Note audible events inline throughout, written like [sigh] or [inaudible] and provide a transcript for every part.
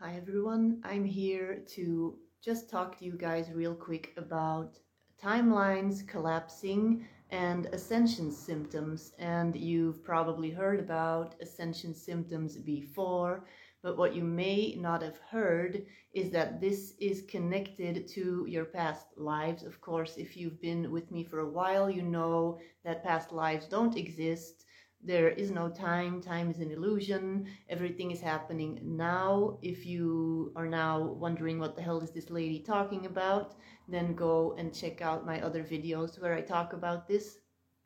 Hi everyone, I'm here to just talk to you guys real quick about timelines collapsing and ascension symptoms. And you've probably heard about ascension symptoms before, but what you may not have heard is that this is connected to your past lives. Of course, if you've been with me for a while, you know that past lives don't exist there is no time time is an illusion everything is happening now. If you are now wondering what the hell is this lady talking about then go and check out my other videos where i talk about this.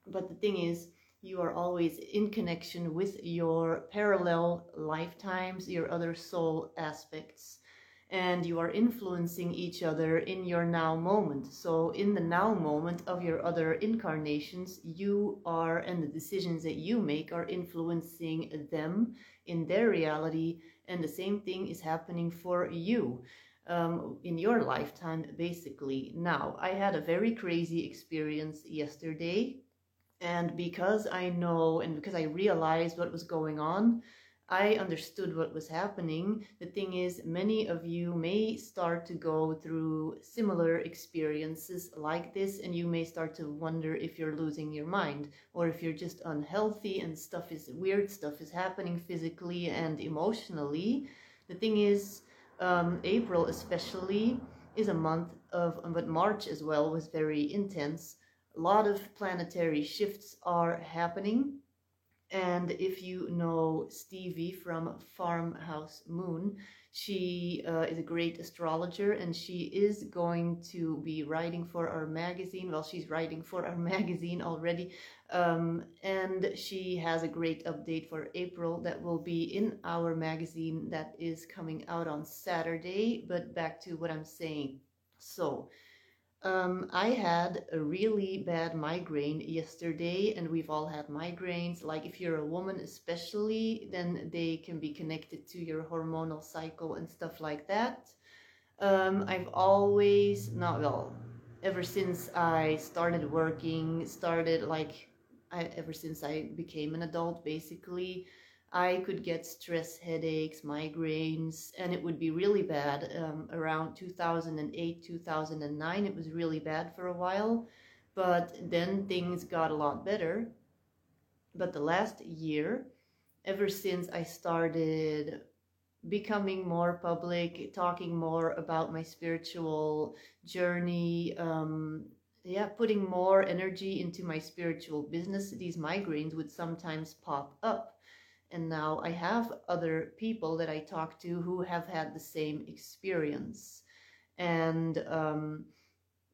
But the thing is you are always in connection with your parallel lifetimes your other soul aspects and you are influencing each other in your now moment. So, in the now moment of your other incarnations, you are, and the decisions that you make are influencing them in their reality, and the same thing is happening for you. Um, in your lifetime, basically. Now, I had a very crazy experience yesterday, and because I know and because I realized what was going on, I understood what was happening. The thing is, many of you may start to go through similar experiences like this, and you may start to wonder if you're losing your mind or if you're just unhealthy and stuff is weird, stuff is happening physically and emotionally. The thing is, um, April especially is a month of, but March as well was very intense. A lot of planetary shifts are happening and if you know Stevie from Farmhouse Moon, she uh, is a great astrologer and she is going to be writing for our magazine. Well, she's writing for our [laughs] magazine already. Um, and she has a great update for April that will be in our magazine that is coming out on Saturday. But back to what I'm saying. So, um, I had a really bad migraine yesterday, and we've all had migraines. Like, if you're a woman, especially, then they can be connected to your hormonal cycle and stuff like that. Um, I've always, not well, ever since I started working, started like, I, ever since I became an adult, basically, I could get stress headaches, migraines, and it would be really bad. Um, around 2008, 2009, it was really bad for a while, but then things got a lot better. But the last year, ever since I started becoming more public, talking more about my spiritual journey, um, yeah, putting more energy into my spiritual business, these migraines would sometimes pop up and now I have other people that I talk to who have had the same experience. And um,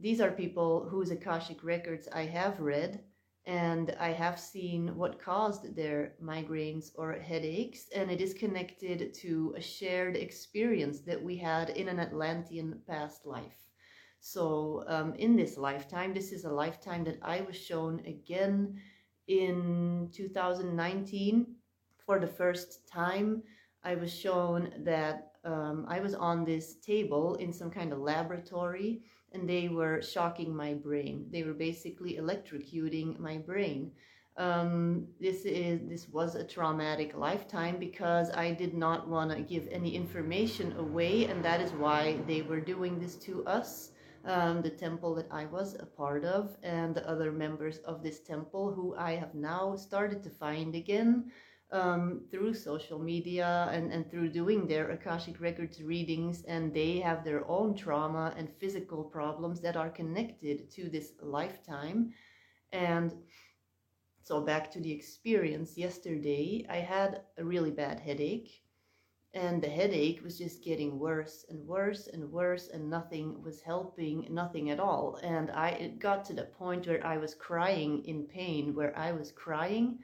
these are people whose Akashic records I have read, and I have seen what caused their migraines or headaches, and it is connected to a shared experience that we had in an Atlantean past life. So, um, in this lifetime, this is a lifetime that I was shown again in 2019 for the first time, I was shown that um, I was on this table in some kind of laboratory and they were shocking my brain. They were basically electrocuting my brain. Um, this is this was a traumatic lifetime because I did not want to give any information away, and that is why they were doing this to us. Um, the temple that I was a part of, and the other members of this temple who I have now started to find again um, through social media and, and through doing their Akashic Records readings, and they have their own trauma and physical problems that are connected to this lifetime. And so, back to the experience yesterday, I had a really bad headache, and the headache was just getting worse and worse and worse, and nothing was helping, nothing at all. And I it got to the point where I was crying in pain, where I was crying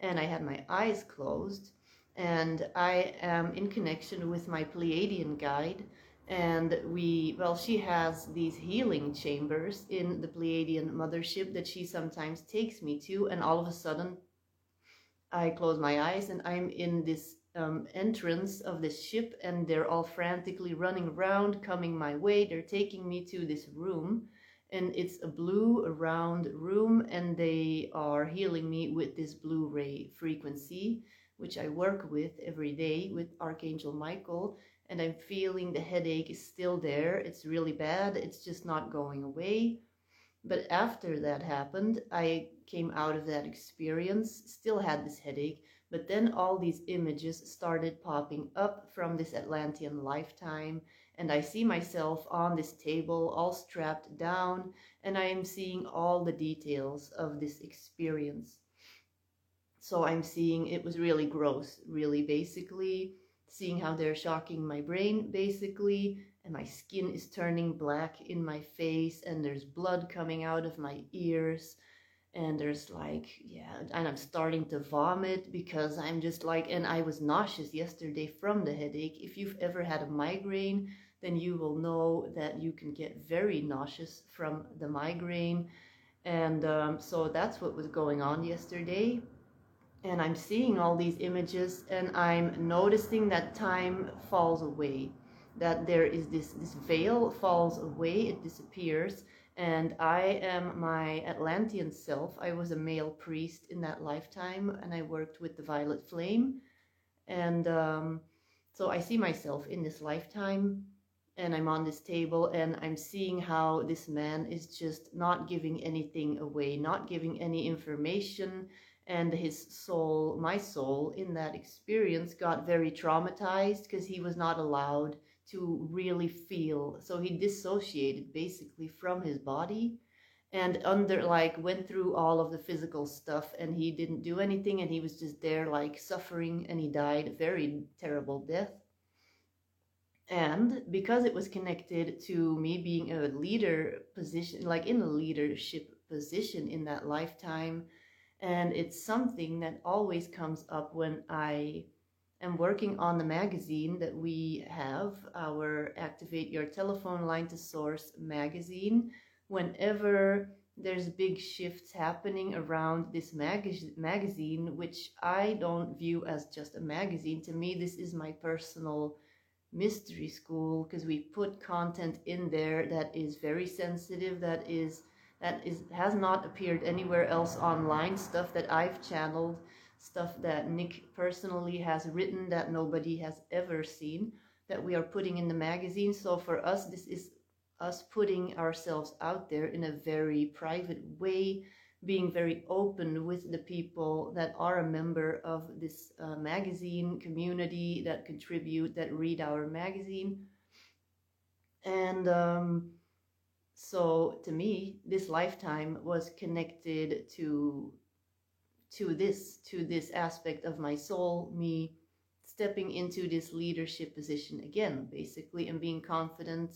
and I had my eyes closed. And I am in connection with my Pleiadian guide. And we, well, she has these healing chambers in the Pleiadian mothership that she sometimes takes me to. And all of a sudden, I close my eyes and I'm in this um, entrance of this ship, and they're all frantically running around, coming my way. They're taking me to this room and it's a blue round room and they are healing me with this blue ray frequency which i work with every day with archangel michael and I'm feeling the headache is still there. It's really bad. It's just not going away. But after that happened, I came out of that experience, still had this headache, but then all these images started popping up from this Atlantean lifetime, and I see myself on this table, all strapped down, and I am seeing all the details of this experience. So I'm seeing it was really gross, really basically seeing how they're shocking my brain, basically, and my skin is turning black in my face, and there's blood coming out of my ears and there's like yeah and i'm starting to vomit because i'm just like and i was nauseous yesterday from the headache if you've ever had a migraine then you will know that you can get very nauseous from the migraine and um, so that's what was going on yesterday and i'm seeing all these images and i'm noticing that time falls away that there is this this veil falls away it disappears and I am my Atlantean self. I was a male priest in that lifetime, and I worked with the violet flame. And um, so I see myself in this lifetime, and I'm on this table, and I'm seeing how this man is just not giving anything away, not giving any information. And his soul, my soul, in that experience got very traumatized because he was not allowed to really feel. So he dissociated basically from his body and under like went through all of the physical stuff and he didn't do anything and he was just there like suffering and he died a very terrible death. And because it was connected to me being a leader position, like in a leadership position in that lifetime, and it's something that always comes up when I am working on the magazine that we have, our Activate Your Telephone Line to Source magazine. Whenever there's big shifts happening around this mag- magazine, which I don't view as just a magazine. To me, this is my personal mystery school because we put content in there that is very sensitive, that is that is has not appeared anywhere else online, stuff that I've channeled stuff that Nick personally has written that nobody has ever seen that we are putting in the magazine. So for us, this is us putting ourselves out there in a very private way, being very open with the people that are a member of this uh, magazine community that contribute, that read our magazine. And um, so to me, this lifetime was connected to to this to this aspect of my soul me stepping into this leadership position again basically and being confident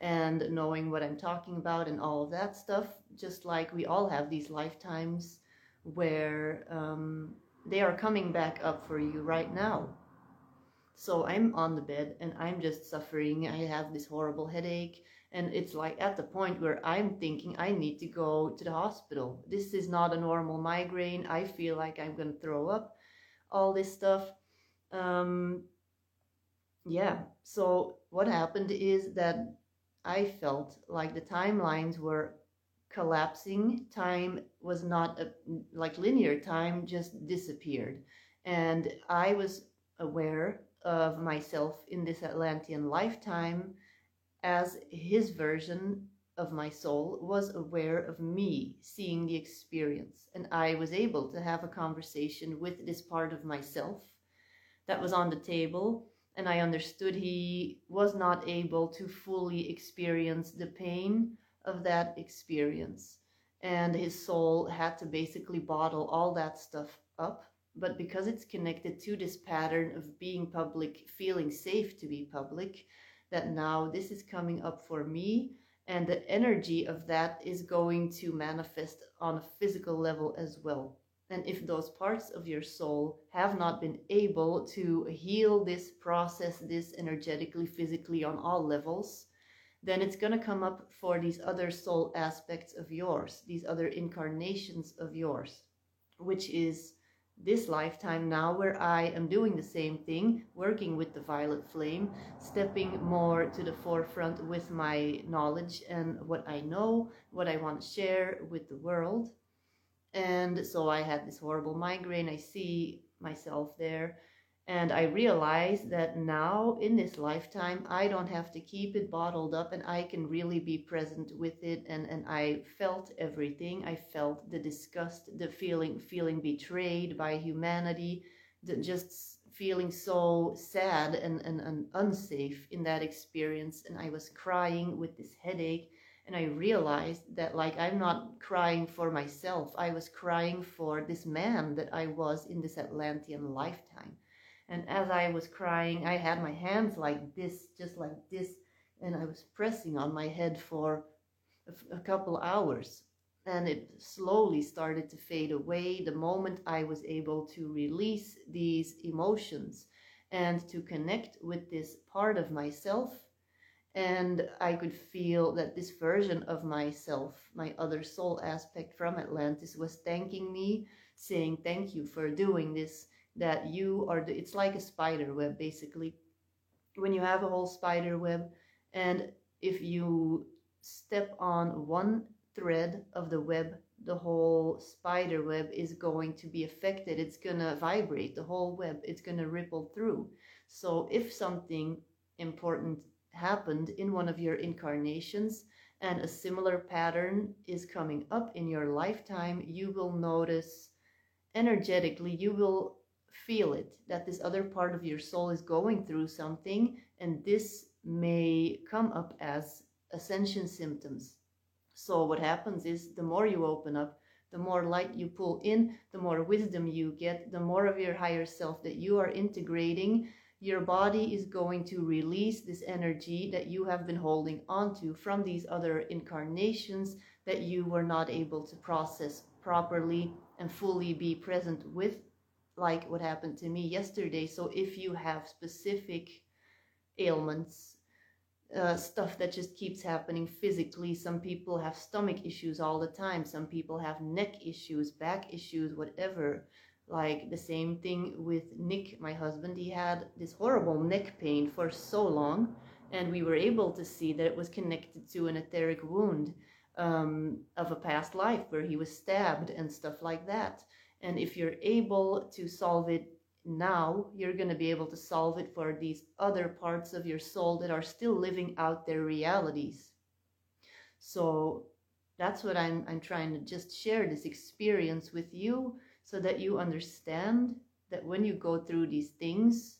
and knowing what i'm talking about and all of that stuff just like we all have these lifetimes where um, they are coming back up for you right now so i'm on the bed and i'm just suffering i have this horrible headache and it's like at the point where I'm thinking I need to go to the hospital. This is not a normal migraine. I feel like I'm going to throw up, all this stuff. Um, yeah, so what happened is that I felt like the timelines were collapsing. Time was not a, like linear time, just disappeared. And I was aware of myself in this Atlantean lifetime as his version of my soul was aware of me seeing the experience. And I was able to have a conversation with this part of myself that was on the table. And I understood he was not able to fully experience the pain of that experience. And his soul had to basically bottle all that stuff up. But because it's connected to this pattern of being public, feeling safe to be public, that now this is coming up for me and the energy of that is going to manifest on a physical level as well. And if those parts of your soul have not been able to heal this, process this energetically, physically on all levels, then it's going to come up for these other soul aspects of yours, these other incarnations of yours, which is this lifetime now where I am doing the same thing, working with the violet flame, stepping more to the forefront with my knowledge and what I know, what I want to share with the world. And so I had this horrible migraine. I see myself there. And I realize that now in this lifetime, I don't have to keep it bottled up and I can really be present with it. And, and I felt everything. I felt the disgust, the feeling, feeling betrayed by humanity, the, just feeling so sad and, and, and unsafe in that experience. And I was crying with this headache. And I realized that, like, I'm not crying for myself. I was crying for this man that I was in this Atlantean lifetime and as I was crying, I had my hands like this, just like this, and I was pressing on my head for a, a couple hours. And it slowly started to fade away the moment I was able to release these emotions and to connect with this part of myself. And I could feel that this version of myself, my other soul aspect from Atlantis, was thanking me, saying, Thank you for doing this that you are the, it's like a spider web basically. When you have a whole spider web and if you step on one thread of the web the whole spider web is going to be affected. It's going to vibrate the whole web. It's going to ripple through. So if something important happened in one of your incarnations and a similar pattern is coming up in your lifetime you will notice energetically you will feel it that this other part of your soul is going through something and this may come up as ascension symptoms. So what happens is the more you open up the more light you pull in the more wisdom you get the more of your higher self that you are integrating your body is going to release this energy that you have been holding onto from these other incarnations that you were not able to process properly and fully be present with like what happened to me yesterday. So if you have specific ailments, uh, stuff that just keeps happening physically, some people have stomach issues all the time, some people have neck issues, back issues, whatever. Like the same thing with Nick, my husband, he had this horrible neck pain for so long, and we were able to see that it was connected to an etheric wound um, of a past life where he was stabbed and stuff like that. And if you're able to solve it now, you're going to be able to solve it for these other parts of your soul that are still living out their realities. So that's what I'm, I'm trying to just share this experience with you so that you understand that when you go through these things,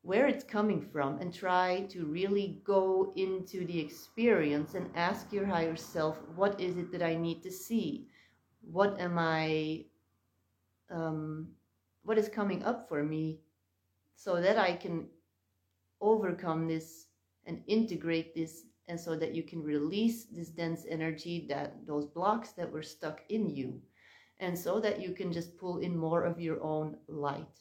where it's coming from and try to really go into the experience and ask your higher self, what is it that I need to see? What am I um, what is coming up for me so that I can overcome this and integrate this and so that you can release this dense energy that those blocks that were stuck in you and so that you can just pull in more of your own light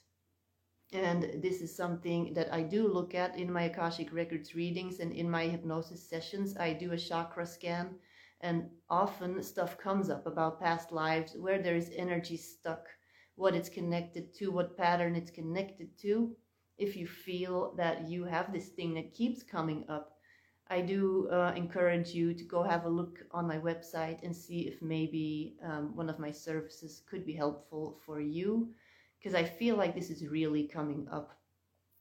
and this is something that I do look at in my Akashic Records readings and in my hypnosis sessions. I do a chakra scan, and often stuff comes up about past lives where there is energy stuck what it's connected to, what pattern it's connected to. If you feel that you have this thing that keeps coming up, I do uh, encourage you to go have a look on my website and see if maybe um, one of my services could be helpful for you because I feel like this is really coming up.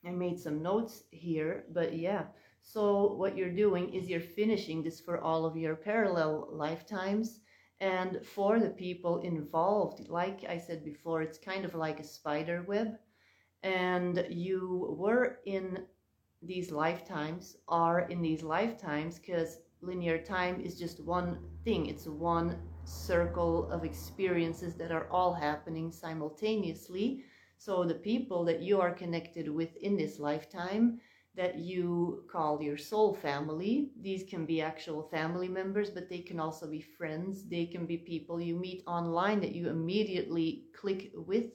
I made some notes here, but yeah. So what you're doing is you're finishing this for all of your parallel lifetimes and for the people involved, like I said before, it's kind of like a spider web. And you were in these lifetimes, are in these lifetimes, because linear time is just one thing. It's one circle of experiences that are all happening simultaneously. So the people that you are connected with in this lifetime that you call your soul family. These can be actual family members, but they can also be friends. They can be people you meet online that you immediately click with.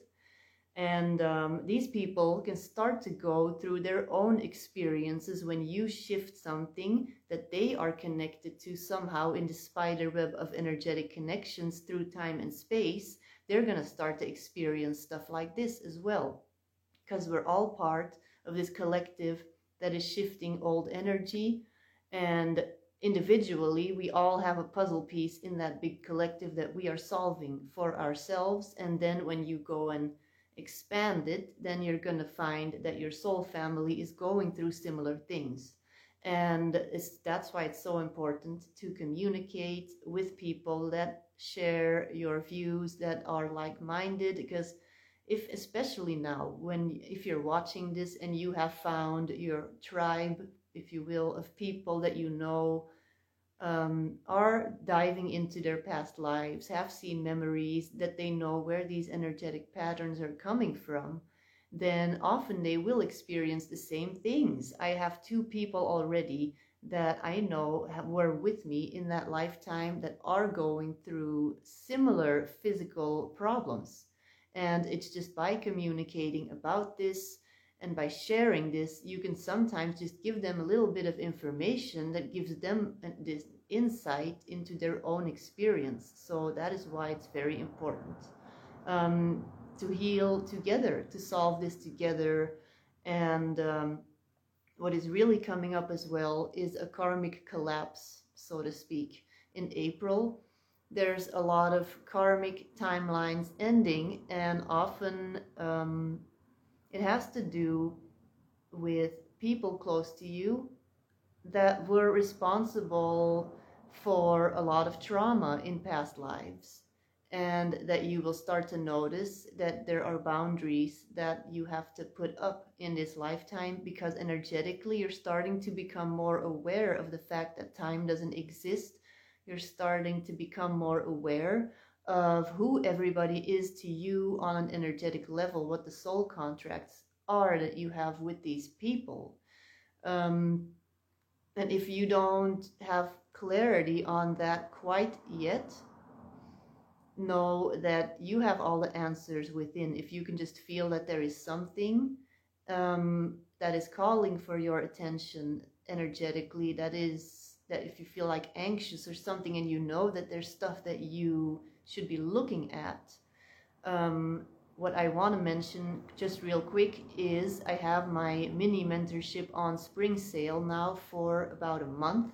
And um, these people can start to go through their own experiences when you shift something that they are connected to somehow in the spider web of energetic connections through time and space. They're going to start to experience stuff like this as well. Because we're all part of this collective that is shifting old energy. And individually, we all have a puzzle piece in that big collective that we are solving for ourselves. And then when you go and expand it, then you're going to find that your soul family is going through similar things. And that's why it's so important to communicate with people that share your views that are like minded because if especially now when if you're watching this and you have found your tribe if you will of people that you know um, are diving into their past lives have seen memories that they know where these energetic patterns are coming from then often they will experience the same things i have two people already that I know have, were with me in that lifetime that are going through similar physical problems. And it's just by communicating about this and by sharing this, you can sometimes just give them a little bit of information that gives them this insight into their own experience. So that is why it's very important um, to heal together, to solve this together. And um, what is really coming up as well is a karmic collapse, so to speak, in April there's a lot of karmic timelines ending, and often um, it has to do with people close to you that were responsible for a lot of trauma in past lives. And that you will start to notice that there are boundaries that you have to put up in this lifetime because energetically you're starting to become more aware of the fact that time doesn't exist. You're starting to become more aware of who everybody is to you on an energetic level, what the soul contracts are that you have with these people. Um, and if you don't have clarity on that quite yet, know that you have all the answers within. If you can just feel that there is something um, that is calling for your attention energetically, that is that if you feel like anxious or something and you know that there's stuff that you should be looking at. Um, what I want to mention just real quick is I have my mini mentorship on spring sale now for about a month.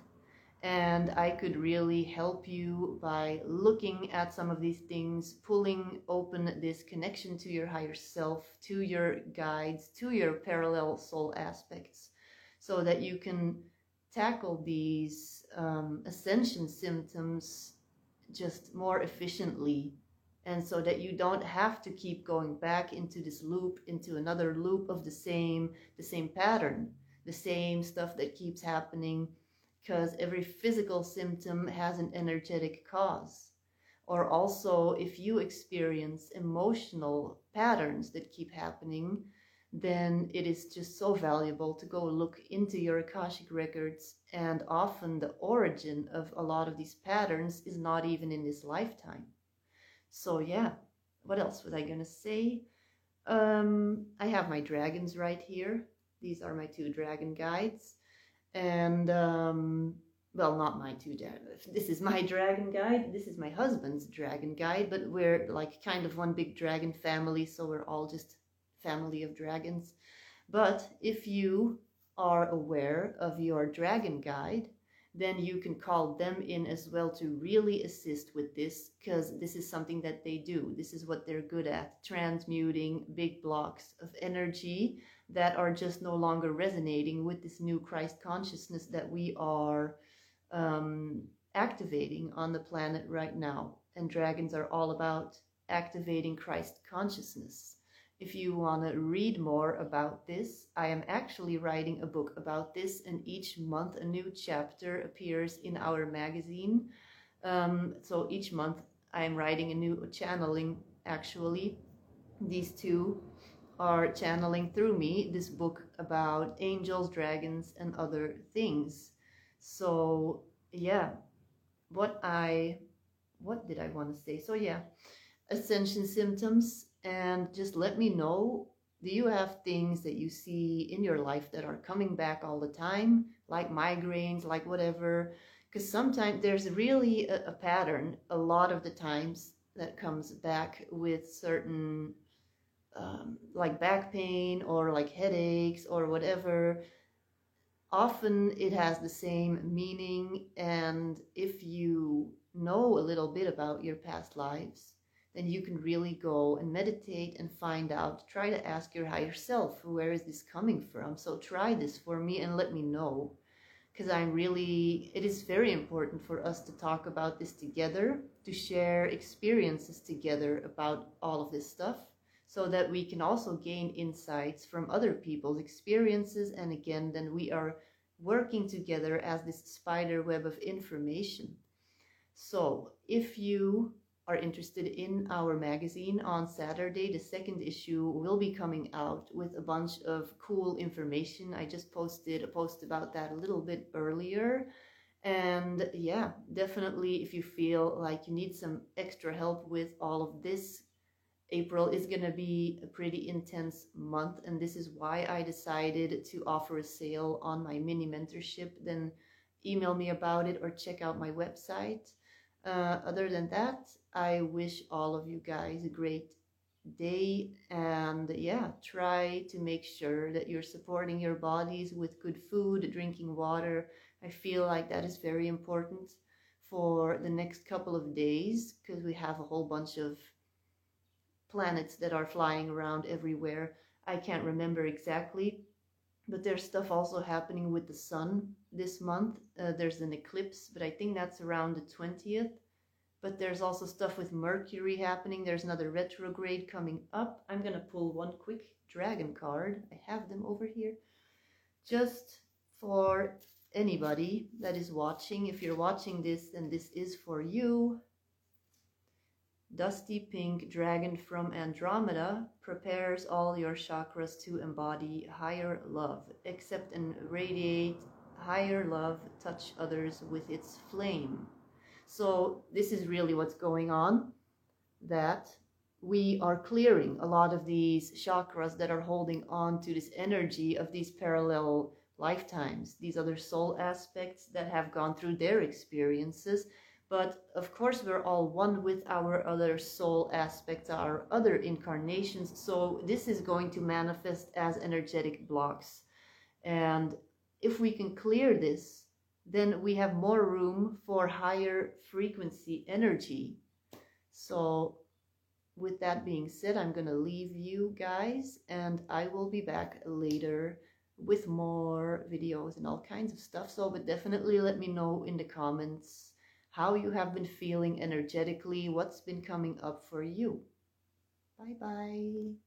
And I could really help you by looking at some of these things, pulling open this connection to your higher self, to your guides, to your parallel soul aspects, so that you can tackle these um, ascension symptoms just more efficiently. And so that you don't have to keep going back into this loop into another loop of the same the same pattern the same stuff that keeps happening because every physical symptom has an energetic cause. Or also if you experience emotional patterns that keep happening then it is just so valuable to go look into your Akashic records. And often the origin of a lot of these patterns is not even in this lifetime. So, yeah, what else was I going to say? Um, I have my dragons right here. These are my two dragon guides. And, um, well, not my two dragons. This is my [laughs] dragon guide. This is my husband's dragon guide, but we're like kind of one big dragon family, so we're all just family of dragons. But if you are aware of your dragon guide, then you can call them in as well to really assist with this because this is something that they do. This is what they're good at transmuting big blocks of energy that are just no longer resonating with this new Christ consciousness that we are um, activating on the planet right now. And dragons are all about activating Christ consciousness. If you want to read more about this, I am actually writing a book about this, and each month a new chapter appears in our magazine. Um, so each month I am writing a new channeling, actually. These two are channeling through me this book about angels, dragons, and other things. So, yeah, what I, what did I want to say? So, yeah, ascension symptoms and just let me know do you have things that you see in your life that are coming back all the time? Like migraines like whatever? Because sometimes there's really a, a, pattern a lot of the times that comes back with certain um, like back pain or like headaches or whatever. Often it has the same meaning and if you know a little bit about your past lives then you can really go and meditate and find out. Try to ask your higher self, where is this coming from? So try this for me and let me know. Because I'm really, it is very important for us to talk about this together, to share experiences together about all of this stuff, so that we can also gain insights from other people's experiences. And again, then we are working together as this spider web of information. So if you are interested in our magazine on Saturday, the second issue will be coming out with a bunch of cool information. I just posted a post about that a little bit earlier. And yeah, definitely if you feel like you need some extra help with all of this, April is going to be a pretty intense month. And this is why I decided to offer a sale on my mini mentorship. Then email me about it or check out my website. Uh, other than that, I wish all of you guys a great day and yeah, try to make sure that you're supporting your bodies with good food, drinking water. I feel like that is very important for the next couple of days because we have a whole bunch of planets that are flying around everywhere. I can't remember exactly, but there's stuff also happening with the sun this month. Uh, there's an eclipse, but I think that's around the 20th. But there's also stuff with Mercury happening. There's another retrograde coming up. I'm going to pull one quick dragon card. I have them over here. Just for anybody that is watching. If you're watching this, then this is for you. Dusty Pink Dragon from Andromeda prepares all your chakras to embody higher love, accept and radiate higher love, touch others with its flame. So this is really what's going on, that we are clearing a lot of these chakras that are holding on to this energy of these parallel lifetimes, these other soul aspects that have gone through their experiences. But of course, we're all one with our other soul aspects, our other incarnations. So this is going to manifest as energetic blocks. And if we can clear this, then we have more room for higher frequency energy. So with that being said, I'm going to leave you guys and I will be back later with more videos and all kinds of stuff. So, but definitely let me know in the comments how you have been feeling energetically, what's been coming up for you. Bye bye.